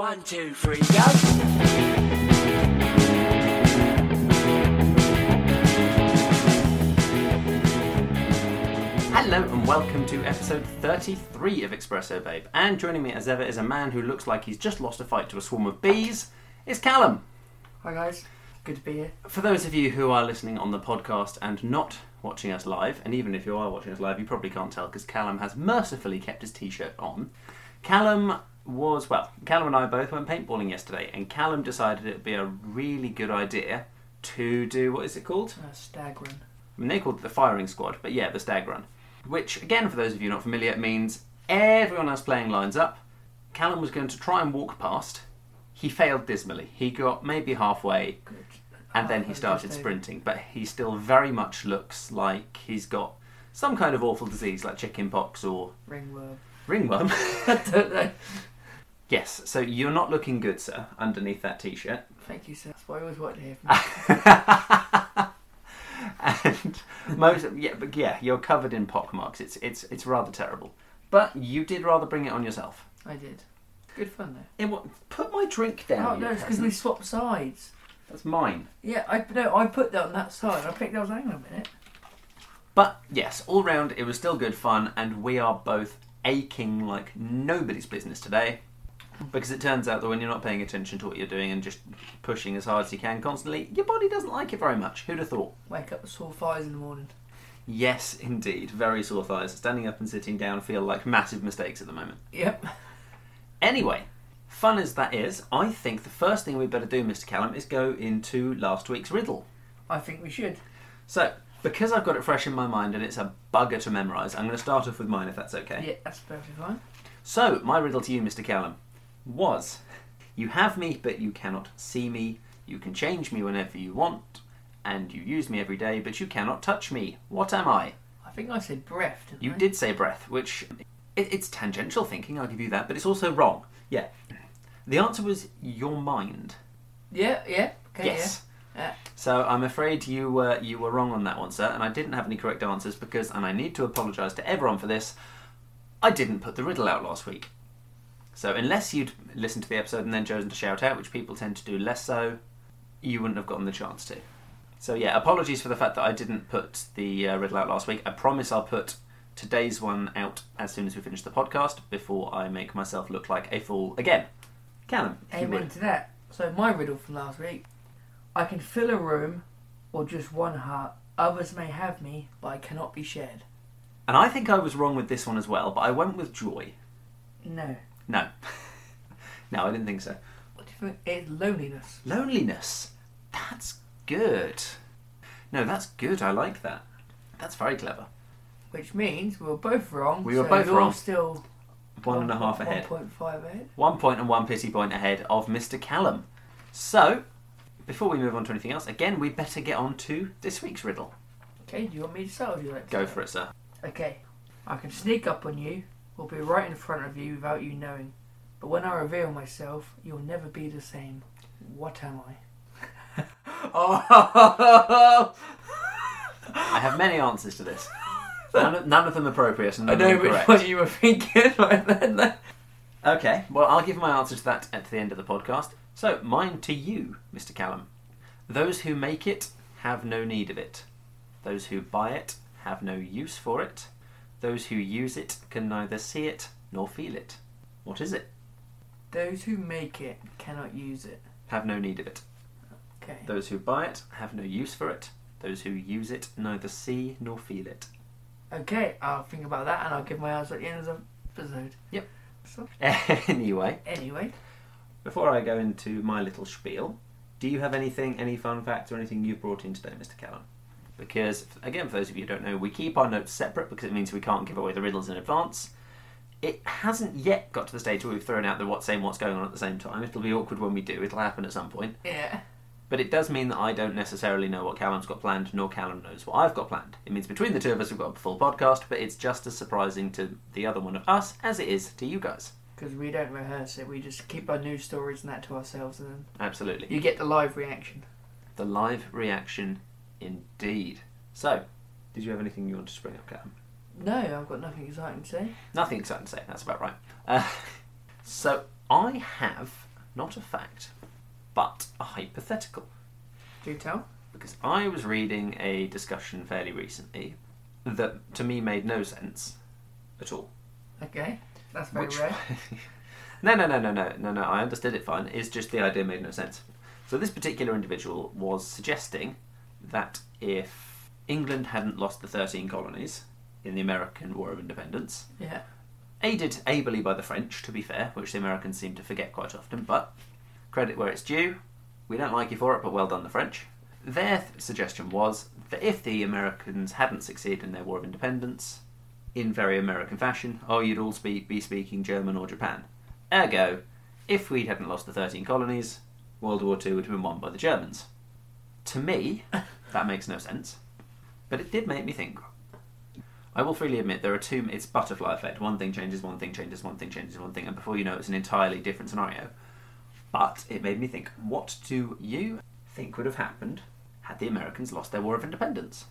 One, two, three, go. Hello and welcome to episode 33 of Espresso Babe. And joining me as ever is a man who looks like he's just lost a fight to a swarm of bees. It's Callum. Hi guys, good to be here. For those of you who are listening on the podcast and not watching us live, and even if you are watching us live, you probably can't tell because Callum has mercifully kept his t-shirt on. Callum was well. Callum and I both went paintballing yesterday, and Callum decided it would be a really good idea to do what is it called? Uh, stag run. I mean, they called it the firing squad, but yeah, the stag run. Which, again, for those of you not familiar, means everyone else playing lines up. Callum was going to try and walk past. He failed dismally. He got maybe halfway, Good. and then he started sprinting. But he still very much looks like he's got some kind of awful disease like chicken pox or Ringworm. Ringworm. I don't know. yes, so you're not looking good, sir, underneath that t shirt. Thank you, sir. That's what I always want to hear from you. and most yeah, but yeah, you're covered in pock marks. It's it's it's rather terrible. But you did rather bring it on yourself. I did. Good fun though. It, wa- put my drink down. oh you no, it's because peasant. we swapped sides. That's mine. Yeah, I no, I put that on that side. I picked. I was hang on a minute. But yes, all round it was still good fun, and we are both aching like nobody's business today. Because it turns out that when you're not paying attention to what you're doing and just pushing as hard as you can constantly, your body doesn't like it very much. Who'd have thought? Wake up with sore thighs in the morning. Yes, indeed. Very sore thighs. Standing up and sitting down feel like massive mistakes at the moment. Yep. Anyway, fun as that is, I think the first thing we'd better do, Mr. Callum, is go into last week's riddle. I think we should. So, because I've got it fresh in my mind and it's a bugger to memorise, I'm going to start off with mine if that's okay. Yeah, that's perfectly fine. So, my riddle to you, Mr. Callum, was You have me, but you cannot see me. You can change me whenever you want, and you use me every day, but you cannot touch me. What am I? I think I said breath. Didn't You I? did say breath, which it, it's tangential thinking, I'll give you that, but it's also wrong. Yeah. The answer was your mind. Yeah, yeah. Okay, yes. So I'm afraid you were you were wrong on that one, sir, and I didn't have any correct answers because, and I need to apologise to everyone for this. I didn't put the riddle out last week. So unless you'd listened to the episode and then chosen to shout out, which people tend to do less so, you wouldn't have gotten the chance to. So yeah, apologies for the fact that I didn't put the uh, riddle out last week. I promise I'll put today's one out as soon as we finish the podcast before I make myself look like a fool again. Callum, if you Amen would. to that. So my riddle from last week: I can fill a room, or just one heart. Others may have me, but I cannot be shared. And I think I was wrong with this one as well, but I went with joy. No. No. no, I didn't think so. What do you think? It's loneliness. Loneliness. That's good. No, that's good. I like that. That's very clever. Which means we were both wrong. We were so both you're wrong. Still One and a half ahead. 1.5 ahead. One point and one pity point ahead of Mr. Callum. So, before we move on to anything else, again, we better get on to this week's riddle. Okay, do you want me to start or do you like to Go start? for it, sir. Okay. I can sneak up on you, or be right in front of you without you knowing. But when I reveal myself, you'll never be the same. What am I? Oh! I have many answers to this. None of, none of them appropriate and I none of know them which correct. one you were thinking right then. Okay, well, I'll give my answer to that at the end of the podcast. So, mine to you, Mr. Callum. Those who make it have no need of it. Those who buy it have no use for it. Those who use it can neither see it nor feel it. What is it? Those who make it cannot use it. Have no need of it. Okay. Those who buy it have no use for it. Those who use it neither see nor feel it. Okay, I'll think about that and I'll give my answer at the end of the episode. Yep. So, anyway, anyway, before I go into my little spiel, do you have anything, any fun facts or anything you've brought in today, Mr. Callum? Because, again, for those of you who don't know, we keep our notes separate because it means we can't give away the riddles in advance. It hasn't yet got to the stage where we've thrown out the what's saying what's going on at the same time. It'll be awkward when we do. It'll happen at some point. yeah. But it does mean that I don't necessarily know what Callum's got planned, nor Callum knows what I've got planned. It means between the two of us we've got a full podcast, but it's just as surprising to the other one of us as it is to you guys. Because we don't rehearse it, we just keep our news stories and that to ourselves and then Absolutely. you get the live reaction. The live reaction, indeed. So, did you have anything you wanted to spring up, Cam? No, I've got nothing exciting to say. Nothing exciting to say. That's about right. Uh, so I have not a fact, but a hypothetical. Do you tell. Because I was reading a discussion fairly recently that to me made no sense at all. Okay. That's very Which- rare. no, no, no, no, no, no, no. I understood it fine. It's just the idea made no sense. So this particular individual was suggesting that if England hadn't lost the 13 colonies in the American War of Independence, Yeah. aided ably by the French, to be fair, which the Americans seem to forget quite often, but credit where it's due. We don't like you for it, but well done, the French. Their th- suggestion was that if the Americans hadn't succeeded in their War of Independence, in very American fashion, oh, you'd all speak, be speaking German or Japan. Ergo, if we hadn't lost the 13 colonies, World War II would have been won by the Germans. To me, that makes no sense, but it did make me think. I will freely admit there are two. It's butterfly effect. One thing changes, one thing changes, one thing changes, one thing, and before you know, it, it's an entirely different scenario. But it made me think: what do you think would have happened had the Americans lost their War of Independence?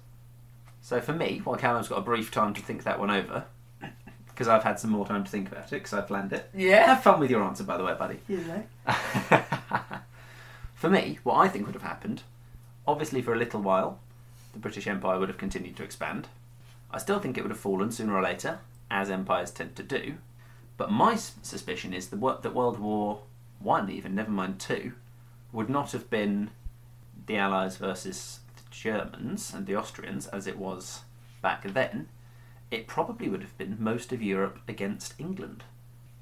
So for me, while Callum's got a brief time to think that one over, because I've had some more time to think about it, because I planned it. Yeah. Have fun with your answer, by the way, buddy. You know. for me, what I think would have happened, obviously for a little while, the British Empire would have continued to expand. I still think it would have fallen sooner or later, as empires tend to do. But my suspicion is that, wo- that World War One, even never mind two, would not have been the Allies versus Germans and the Austrians as it was back then. It probably would have been most of Europe against England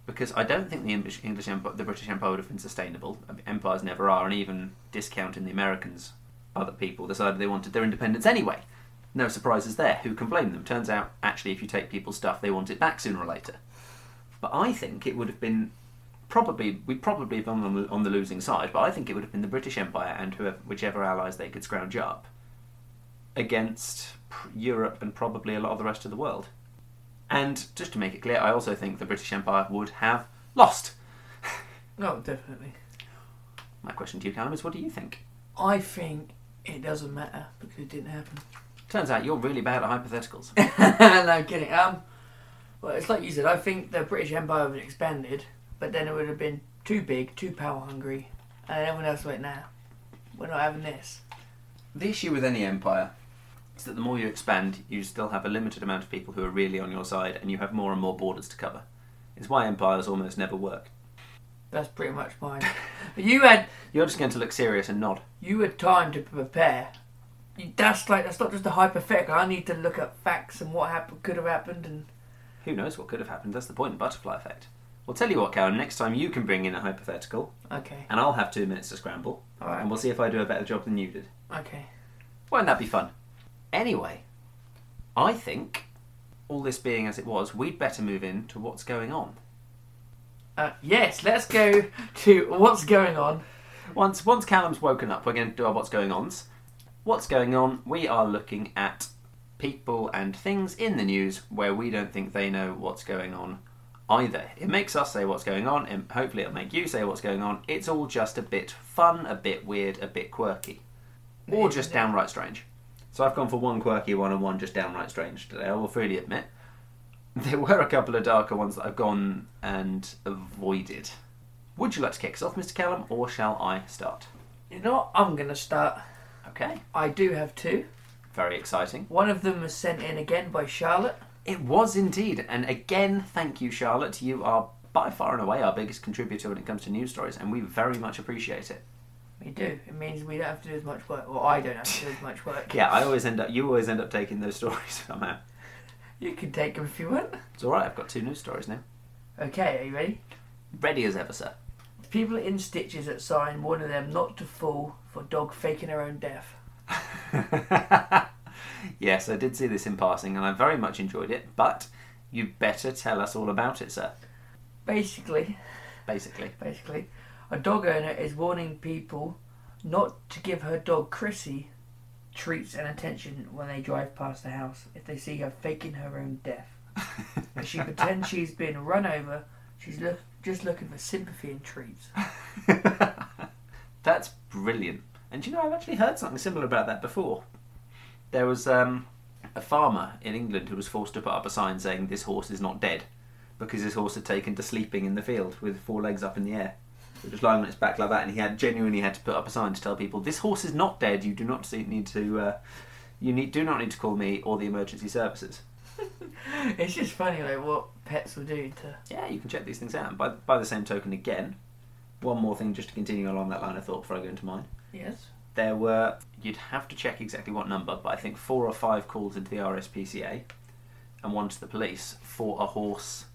because I don't think the English, English Empire, the British Empire would have been sustainable. Empires never are, and even discounting the Americans, other people decided they wanted their independence anyway. No surprises there. Who can blame them? Turns out, actually, if you take people's stuff, they want it back sooner or later. But I think it would have been probably we'd probably have been on the, on the losing side. But I think it would have been the British Empire and whoever, whichever allies they could scrounge up against Europe and probably a lot of the rest of the world. And just to make it clear, I also think the British Empire would have lost. No, definitely. My question to you, Callum, is what do you think? I think it doesn't matter because it didn't happen. Turns out you're really bad at hypotheticals. no I'm kidding. Um, well, it's like you said. I think the British Empire would have expanded, but then it would have been too big, too power hungry, and everyone else went, "Nah, we're not having this." the issue with any empire is that the more you expand, you still have a limited amount of people who are really on your side, and you have more and more borders to cover. It's why empires almost never work. That's pretty much mine. you had You're just going to look serious and nod. you had time to prepare. You, that's like that's not just a hypothetical. I need to look at facts and what happened, could have happened, and Who knows what could have happened? That's the point, butterfly effect. Well, tell you what, Karen, next time you can bring in a hypothetical, okay, and I'll have two minutes to scramble, all right, and we'll see if I do a better job than you did. okay. Won't that be fun? Anyway, I think, all this being as it was, we'd better move in to what's going on. Uh, yes, let's go to what's going on. Once once Callum's woken up, we're going to do our what's going ons. What's going on? We are looking at people and things in the news where we don't think they know what's going on either. It makes us say what's going on, and hopefully it'll make you say what's going on. It's all just a bit fun, a bit weird, a bit quirky, or just downright strange. So I've gone for one quirky one and one just downright strange today. I will freely admit. There were a couple of darker ones that I've gone and avoided. Would you like to kick us off, Mr. Callum, or shall I start? You know, what? I'm gonna start. Okay. I do have two. Very exciting. One of them was sent in again by Charlotte. It was indeed. And again, thank you, Charlotte. You are by far and away our biggest contributor when it comes to news stories, and we very much appreciate it. We do. It means we don't have to do as much work, or I don't have to do as much work. Yeah, I always end up. You always end up taking those stories somehow. You can take them if you want. It's all right. I've got two news stories now. Okay, are you ready? Ready as ever, sir. People in stitches at sign warning them not to fall for dog faking her own death. yes, I did see this in passing, and I very much enjoyed it. But you better tell us all about it, sir. Basically, Basically, basically, a dog owner is warning people not to give her dog Chrissy treats and attention when they drive past the house if they see her faking her own death. If she pretends she's been run over, she's look, just looking for sympathy and treats. That's brilliant. And you know, I've actually heard something similar about that before. There was um, a farmer in England who was forced to put up a sign saying this horse is not dead because his horse had taken to sleeping in the field with four legs up in the air. It was lying on its back like that, and he had genuinely had to put up a sign to tell people, "This horse is not dead. You do not see- need to. Uh, you need do not need to call me or the emergency services." It's just funny, like what pets will do to. Yeah, you can check these things out. And by by the same token, again, one more thing just to continue along that line of thought before I go into mine. Yes. There were you'd have to check exactly what number, but I think four or five calls into the RSPCA and one to the police for a horse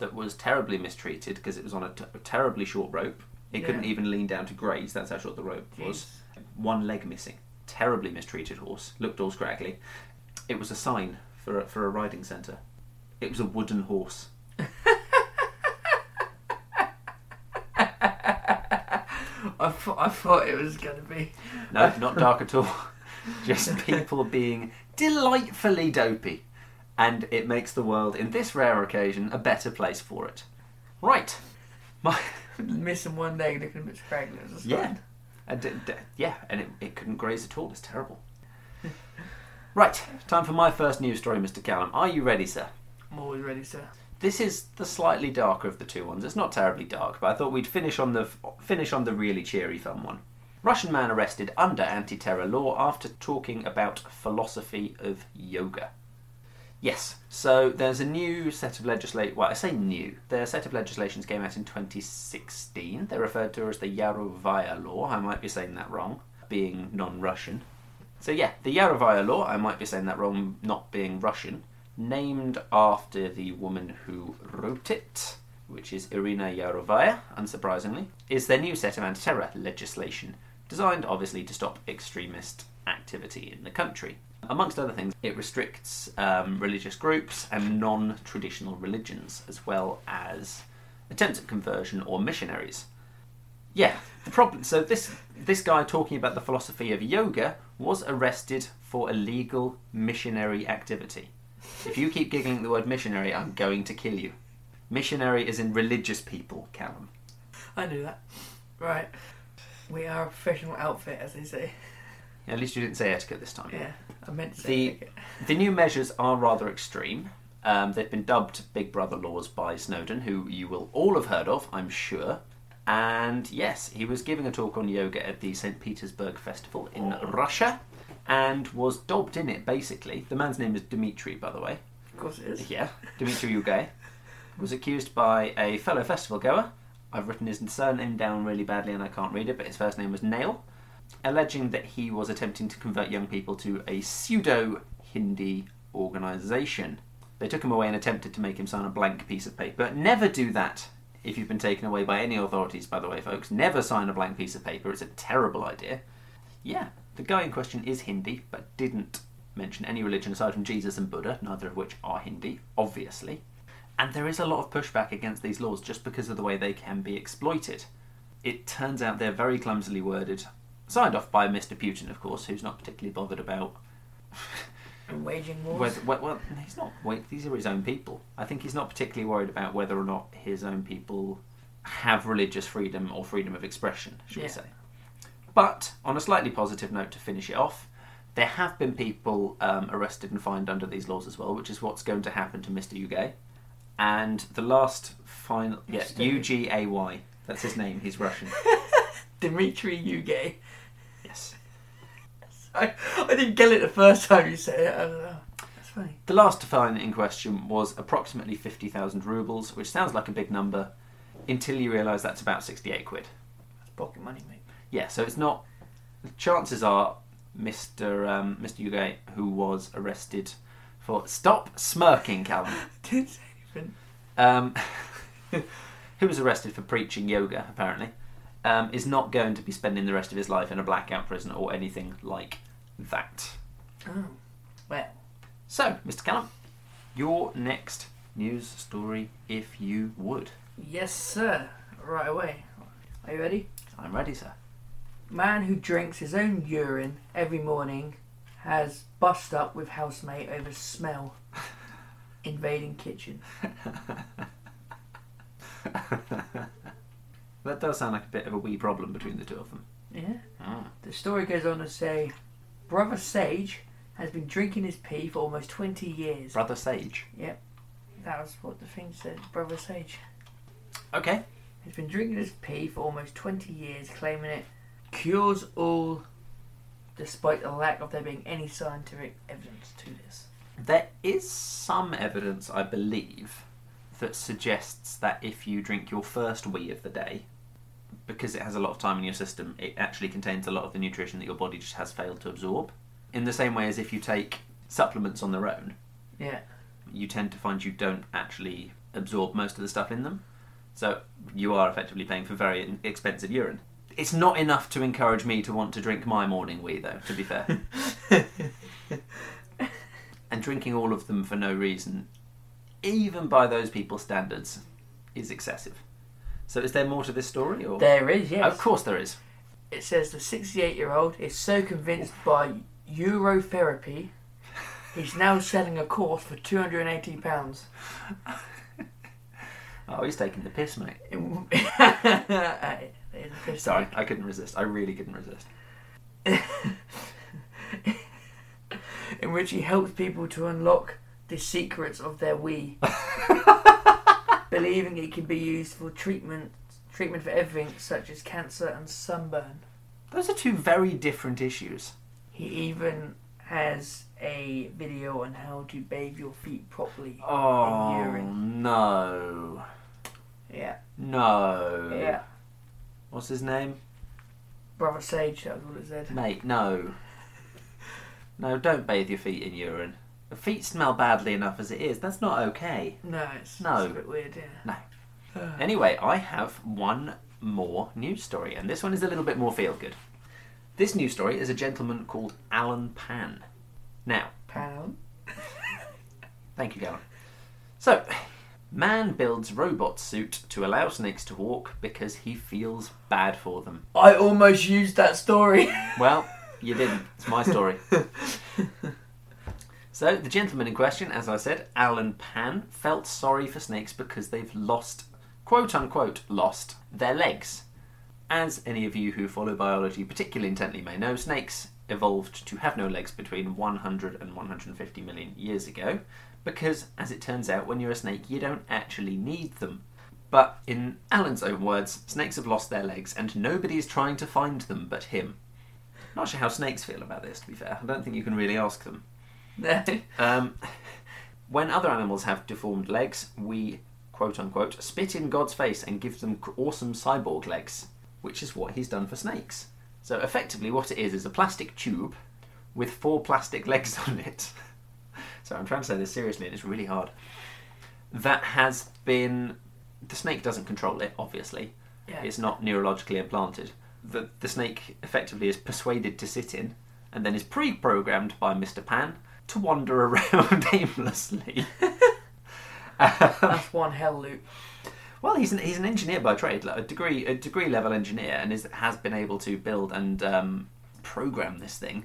that was terribly mistreated because it was on a, t- a terribly short rope. It Yeah. couldn't even lean down to graze. That's how short the rope was. One leg missing. Terribly mistreated horse. Looked all scraggly. It was a sign for a, for a riding centre. It was a wooden horse. I thought I thought it was gonna be. No, not dark at all. Just people being delightfully dopey. And it makes the world, in this rare occasion, a better place for it. Right. My, Missing one leg, looking a bit scraggly. It was yeah. And, uh, d- d- yeah, and it, it couldn't graze at all. It's terrible. right, time for my first news story, Mr. Callum. Are you ready, sir? I'm always ready, sir. This is the slightly darker of the two ones. It's not terribly dark, but I thought we'd finish on the finish on the really cheery fun one. Russian man arrested under anti-terror law after talking about philosophy of yoga. Yes, so there's a new set of legislation. Well, I say new. Their set of legislations came out in 2016. They're referred to as the Yarovaya law. I might be saying that wrong, being non-Russian. So yeah, the Yarovaya law. I might be saying that wrong, not being Russian named after the woman who wrote it, which is Irina Yarovaya, unsurprisingly, is their new set of anti terror legislation, designed obviously to stop extremist activity in the country. Amongst other things, it restricts um, religious groups and non traditional religions, as well as attempts at conversion or missionaries. Yeah, the problem. So this this guy talking about the philosophy of yoga was arrested for illegal missionary activity. If you keep giggling at the word missionary, I'm going to kill you. Missionary is in religious people, Callum. I knew that. Right. We are a professional outfit, as they say. At least you didn't say etiquette this time. Yeah, I meant to. The- The new measures are rather extreme. Um, they've been dubbed Big Brother laws by Snowden, who you will all have heard of, I'm sure. And yes, he was giving a talk on yoga at the St. Petersburg Festival in Russia and was dobbed in it, basically. The man's name is Dmitry, by the way. Of course it is. Yeah, Dmitry Ugay was accused by a fellow festival goer. I've written his surname down really badly and I can't read it, but his first name was Nail, alleging that he was attempting to convert young people to a pseudo Hindi organisation. They took him away and attempted to make him sign a blank piece of paper. Never do that if you've been taken away by any authorities, by the way, folks. Never sign a blank piece of paper, it's a terrible idea. Yeah, the guy in question is Hindi, but didn't mention any religion aside from Jesus and Buddha, neither of which are Hindi, obviously. And there is a lot of pushback against these laws just because of the way they can be exploited. It turns out they're very clumsily worded, signed off by Mr. Putin, of course, who's not particularly bothered about waging wars. whether. Well, well, he's not. Wait, these are his own people. I think he's not particularly worried about whether or not his own people have religious freedom or freedom of expression, should we say? But on a slightly positive note, to finish it off, there have been people um, arrested and fined under these laws as well, which is what's going to happen to Mr. Ugay. And the last final, yeah. U G A Y. That's his name. He's Russian. Dmitry Ugay. I, I didn't get it the first time you said it. I don't know. That's funny. The last fine in question was approximately 50,000 rubles, which sounds like a big number until you realise that's about 68 quid. That's pocket money, mate. Yeah, so it's not. Chances are, Mr. Um, Mr. Ugay, who was arrested for. Stop smirking, Callum. Didn't say anything. Um, who was arrested for preaching yoga, apparently, um, is not going to be spending the rest of his life in a blackout prison or anything like that. Oh. Well, So, Mr. Callum, your next news story, if you would. yes, sir. Right away. Are you ready? I'm ready, sir. Man who drinks his own urine every morning has bust up with housemate over smell invading kitchen. that does sound like a bit of a wee problem between the two of them. Yeah. Ah. The story goes on to say, Brother Sage has been drinking his pee for almost 20 years. Brother Sage. Yep. That was what the thing said, Brother Sage. Okay. He's been drinking his pee for almost 20 years, claiming it cures all, despite the lack of there being any scientific evidence to this. There is some evidence, I believe, that suggests that if you drink your first wee of the day, because it has a lot of time in your system, it actually contains a lot of the nutrition that your body just has failed to absorb. In the same way as if you take supplements on their own, Yeah. you tend to find you don't actually absorb most of the stuff in them. So you are effectively paying for very expensive urine. It's not enough to encourage me to want to drink my morning wee, though, to be fair. and drinking all of them for no reason, even by those people's standards, is excessive. So is there more to this story? Or? There is, yes. Of course there is. It says the 68 year old is so convinced by urotherapy, he's now selling a course for £280. Oh, he's taking the piss, mate. It is a piss Sorry. I couldn't resist. I really couldn't resist. in which he helps people to unlock the secrets of their wee, believing it can be used for treatment treatment for everything such as cancer and sunburn. Those are two very different issues. He even has a video on how to bathe your feet properly. Oh urine. no, Yeah, no. yeah. What's his name? Brother Sage, that was what it said. Mate, no. No, don't bathe your feet in urine. Your feet smell badly enough as it is. That's not okay. No, it's, No. it's a bit weird, yeah. No. Anyway, I have one more news story, and this one is a little bit more feel good. This news story is a gentleman called Allen Pan. Now, Pound. Thank you, Gavin. So, man builds robot suit to allow snakes to walk because he feels bad for them. I almost used that story. Well, you didn't. It's my story. so, the gentleman in question, as I said, Allen Pan, felt sorry for snakes because they've lost, quote unquote, lost their legs. As any of you who follow biology particularly intently may know, snakes evolved to have no legs between 100 and 150 million years ago because, as it turns out, when you're a snake, you don't actually need them. But in Allen's own words, snakes have lost their legs and nobody is trying to find them but him. Not sure how snakes feel about this, to be fair. I don't think you can really ask them. No. Um, when other animals have deformed legs, we quote unquote spit in God's face and give them awesome cyborg legs, which is what he's done for snakes. So effectively, what it is is a plastic tube with four plastic legs on it. so I'm trying to say this seriously, and it's really hard. That has been. The snake doesn't control it, obviously. Yeah. It's not neurologically implanted. The, the snake effectively is persuaded to sit in and then is pre programmed by Mr. Pan to wander around aimlessly. Um, That's one hell loop. well, he's an, he's an engineer by trade, like a degree a degree level engineer, and is, has been able to build and um, program this thing.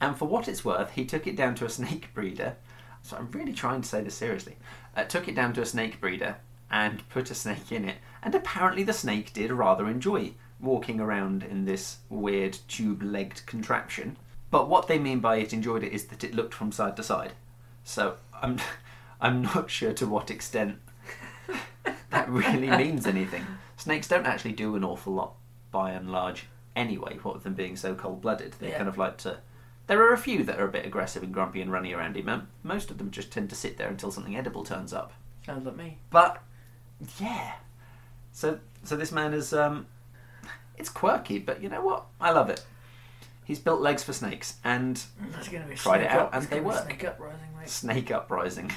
And for what it's worth, he took it down to a snake breeder. So I'm really trying to say this seriously. Uh, took it down to a snake breeder and put a snake in it, and apparently the snake did rather enjoy walking around in this weird tube-legged contraption. But what they mean by it enjoyed it is that it looked from side to side. So I'm I'm not sure to what extent that really means anything. Snakes don't actually do an awful lot by and large anyway, what with them being so cold blooded. They Yeah. kind of like to. There are a few that are a bit aggressive and grumpy and runny around him. Most of them just tend to sit there until something edible turns up. Sounds like me. But yeah, so so this man is um, it's quirky, but you know what? I love it. He's built legs for snakes and That's gonna be a Tried it out up. and it's they gonna be a work. Snake uprising, mate. snake uprising.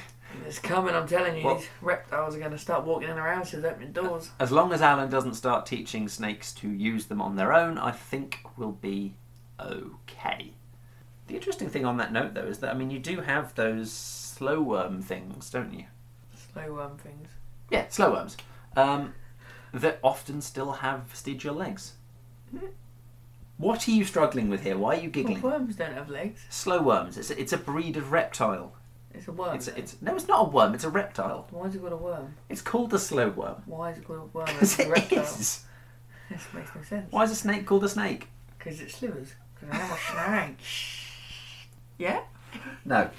It's coming. I'm telling you, Well- these reptiles are gonna start walking in our houses, opening doors. As long as Allen doesn't start teaching snakes to use them on their own, I think we'll be okay. The interesting thing on that note, though, is that I mean, you do have those slow worm things, don't you? Slow worm things. Yeah, slow worms. Um, that often still have vestigial legs. What are you struggling with here? Why are you giggling? Well, worms don't have legs. Slow worms. It's a, it's a breed of reptile. It's a worm. It's a, it's no, it's not a worm. It's a reptile. Why is it called a worm? It's called a slow worm Why is it called a worm? It's a reptile. is. This makes no sense. Why is a snake called a snake? Because it slivers. Because I'm a snake. Yeah? No.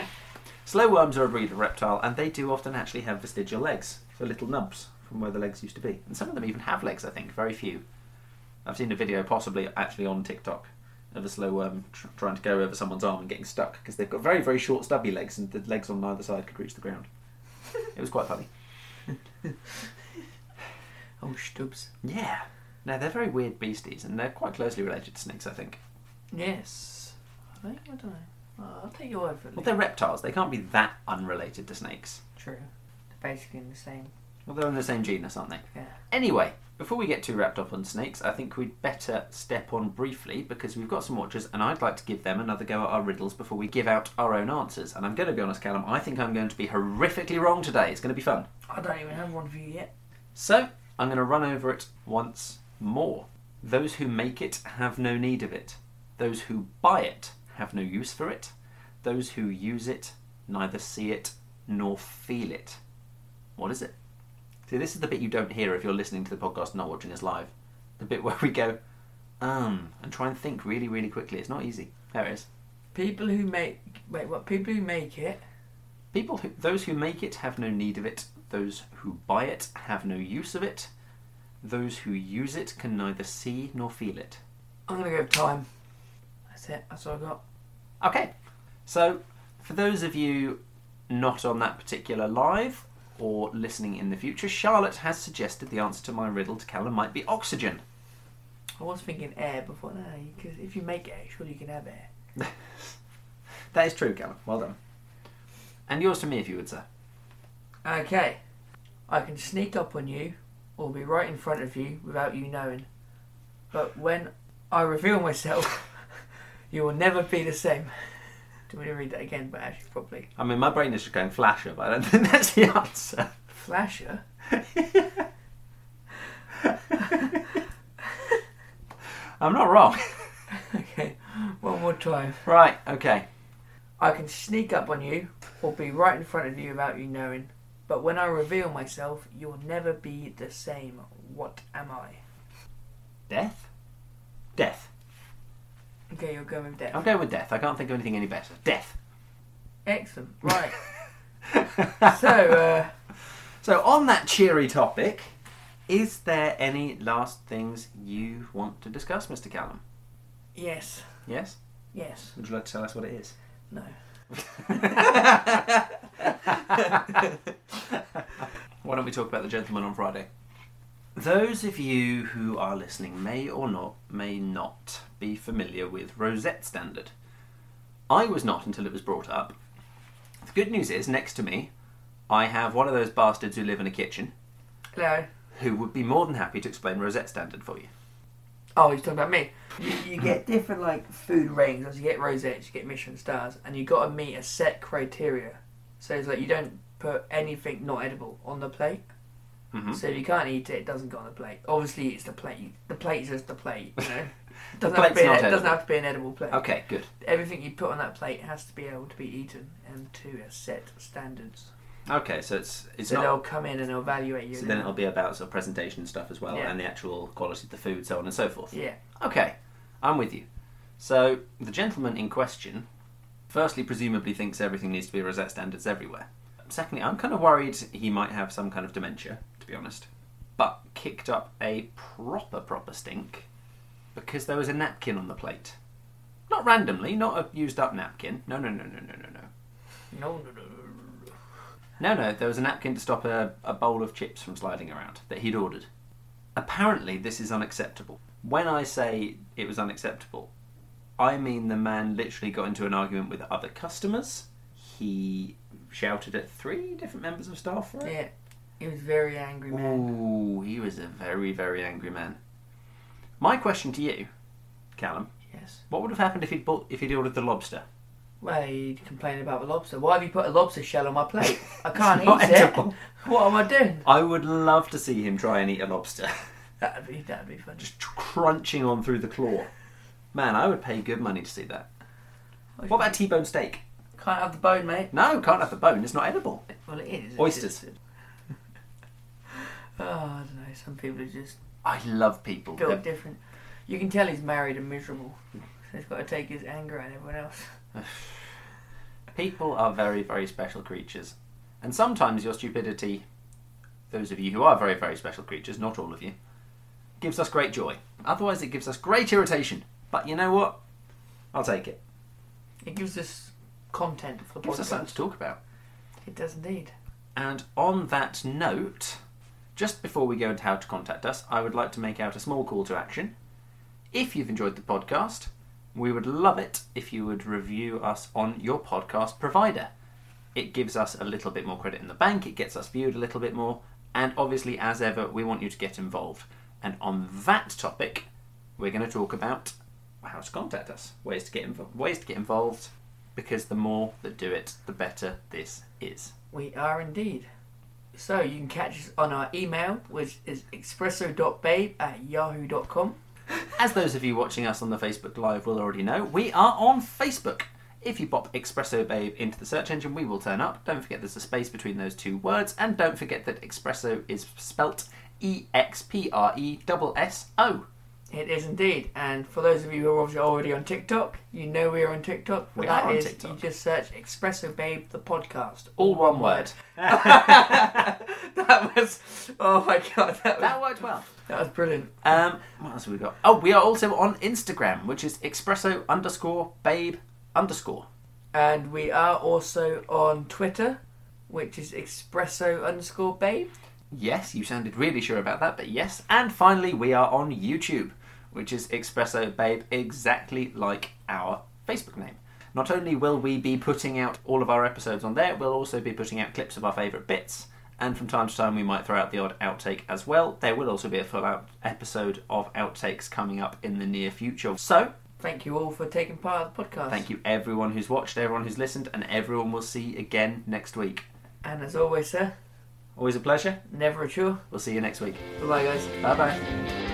Slow worms are a breed of reptile, and they do often actually have vestigial legs, so little nubs from where the legs used to be. And some of them even have legs, I think, very few. I've seen a video, possibly actually on TikTok, of a slow worm tr- trying to go over someone's arm and getting stuck because they've got very, very short, stubby legs, and the legs on either side could reach the ground. it was quite funny. Oh, stubs. Yeah. Now, they're very weird beasties, and they're quite closely related to snakes, I think. Yes. I think, I don't know. Oh, I'll take your word for it. Well, they're reptiles. They can't be that unrelated to snakes. True. They're basically in the same. Well, they're in the same genus, aren't they? Yeah. Anyway, before we get too wrapped up on snakes, I think we'd better step on briefly because we've got some watchers and I'd like to give them another go at our riddles before we give out our own answers. And I'm going to be honest, Callum, I think I'm going to be horrifically wrong today. It's going to be fun. I don't even have one for you yet. So, I'm going to run over it once more. Those who make it have no need of it. Those who buy it have no use for it. Those who use it neither see it nor feel it. What is it? See, this is the bit you don't hear if you're listening to the podcast and not watching us live. The bit where we go, um, and try and think really, really quickly. It's not easy. There it is. People who make wait, what? People who make it. People who, those who make it have no need of it. Those who buy it have no use of it. Those who use it can neither see nor feel it. I'm gonna go with time. That's it. That's all I got. Okay, so for those of you not on that particular live or listening in the future, Charlotte has suggested the answer to my riddle to Callum might be oxygen. I was thinking air before. No, because if you make air, surely you can have air. That is true, Callum. Well done. And yours to me, if you would, sir. Okay. I can sneak up on you or be right in front of you without you knowing. But when I reveal myself, you will never be the same. Do you want me to read that again, but actually probably. I mean, my brain is just going flasher, but I don't think that's the answer. Flasher? I'm not wrong. Okay, one more time. right, okay. I can sneak up on you or be right in front of you without you knowing. But when I reveal myself, you'll never be the same. What am I? Death? Death. Okay, you're going with death. I'm going with death. I can't think of anything any better. Death. Excellent. Right. so, uh, So, on that cheery topic, is there any last things you want to discuss, Mr. Callum? yes. Yes? Yes. Would you like to tell us what it is? No. Why don't we talk about the gentleman on Friday? Those of you who are listening may or not may not be familiar with Rosette Standard. I was not until it was brought up. The good news is, next to me, I have one of those bastards who live in a kitchen Hello. who would be more than happy to explain Rosette Standard for you. Oh, he's talking about me. You, you get different like food ratings. You get rosettes, you get Michelin stars, and you got to meet a set criteria. So it's like you don't put anything not edible on the plate. Mhm. So if you can't eat it, it doesn't go on the plate. Obviously, it's the plate. The plate's just the plate. You know, it doesn't, have to, be it doesn't edible. have to be an edible plate. Okay, good. Everything you put on that plate has to be able to be eaten and to a set standards. Okay, so it's it's so not. they'll come in and evaluate you. So then it'll be about sort of presentation and stuff as well, Yeah. and the actual quality of the food, so on and so forth. yeah. Okay, I'm with you. So the gentleman in question, firstly, presumably thinks everything needs to be Rosette standards everywhere. Secondly, I'm kind of worried he might have some kind of dementia, be honest. But kicked up a proper, proper stink because there was a napkin on the plate. Not randomly, not a used up napkin. No, no, no, no, no, no, no. No, no, no, no. No, no, there was a napkin to stop a, a bowl of chips from sliding around that he'd ordered. Apparently, this is unacceptable. When I say it was unacceptable, I mean the man literally got into an argument with other customers. He shouted at three different members of staff for it. Yeah. He was very angry, man. Ooh, he was a very, very angry man. My question to you, Callum, Yes. what would have happened if he'd bought, if he'd ordered the lobster? Well, he'd complain about the lobster. Why have you put a lobster shell on my plate? I can't not eat it. edible. What am I doing? I would love to see him try and eat a lobster. That'd be that'd be fun. just crunching on through the claw. Man, I would pay good money to see that. What about T-bone steak? Can't have the bone, mate. No, can't have the bone. It's not edible. Well, it is. It's Oysters. just- oh, I don't know. Some people are just I love people. built that- different. You can tell he's married and miserable. So he's got to take his anger on everyone else. People are very, very special creatures, and sometimes your stupidity those of you who are very, very special creatures, not all of you, gives us great joy. Otherwise, it gives us great irritation. But you know what? I'll take it. It gives us content for the Gives us something to talk about. It does indeed. And on that note, just before we go into how to contact us, I would like to make out a small call to action. If you've enjoyed the podcast, we would love it if you would review us on your podcast provider. It gives us a little bit more credit in the bank, it gets us viewed a little bit more, and obviously, as ever, we want you to get involved. And on that topic, we're going to talk about how to contact us, ways to get ways to get involved, because the more that do it, the better this is. We are indeed. So you can catch us on our email, which is espresso.babe at yahoo.com. As those of you watching us on the Facebook Live will already know, we are on Facebook. If you pop Espresso Babe into the search engine, we will turn up. Don't forget there's a space between those two words, and don't forget that Espresso is spelt E X P R E S S O. It is indeed. And for those of you who are obviously already on TikTok, you know we're on TikTok. We That are on is- TikTok. You just search Espresso Babe the podcast. All one word. that was oh my god, that was, That worked well. that was brilliant. Um, what else have we got? Oh, we are also on Instagram, which is Espresso underscore Babe underscore. And we are also on Twitter, which is Espresso underscore Babe. Yes, you sounded really sure about that, but yes. And finally, we are on YouTube, which is Espresso Babe, exactly like our Facebook name. Not only will we be putting out all of our episodes on there, we'll also be putting out clips of our favourite bits, and from time to time we might throw out the odd outtake as well. There will also be a full out episode of outtakes coming up in the near future. So, Thank you all for taking part of the podcast. thank you everyone who's watched, everyone who's listened, and everyone we'll see again next week. And as always, sir, Always a pleasure. never a chore. We'll see you next week. Bye bye, guys. Bye bye.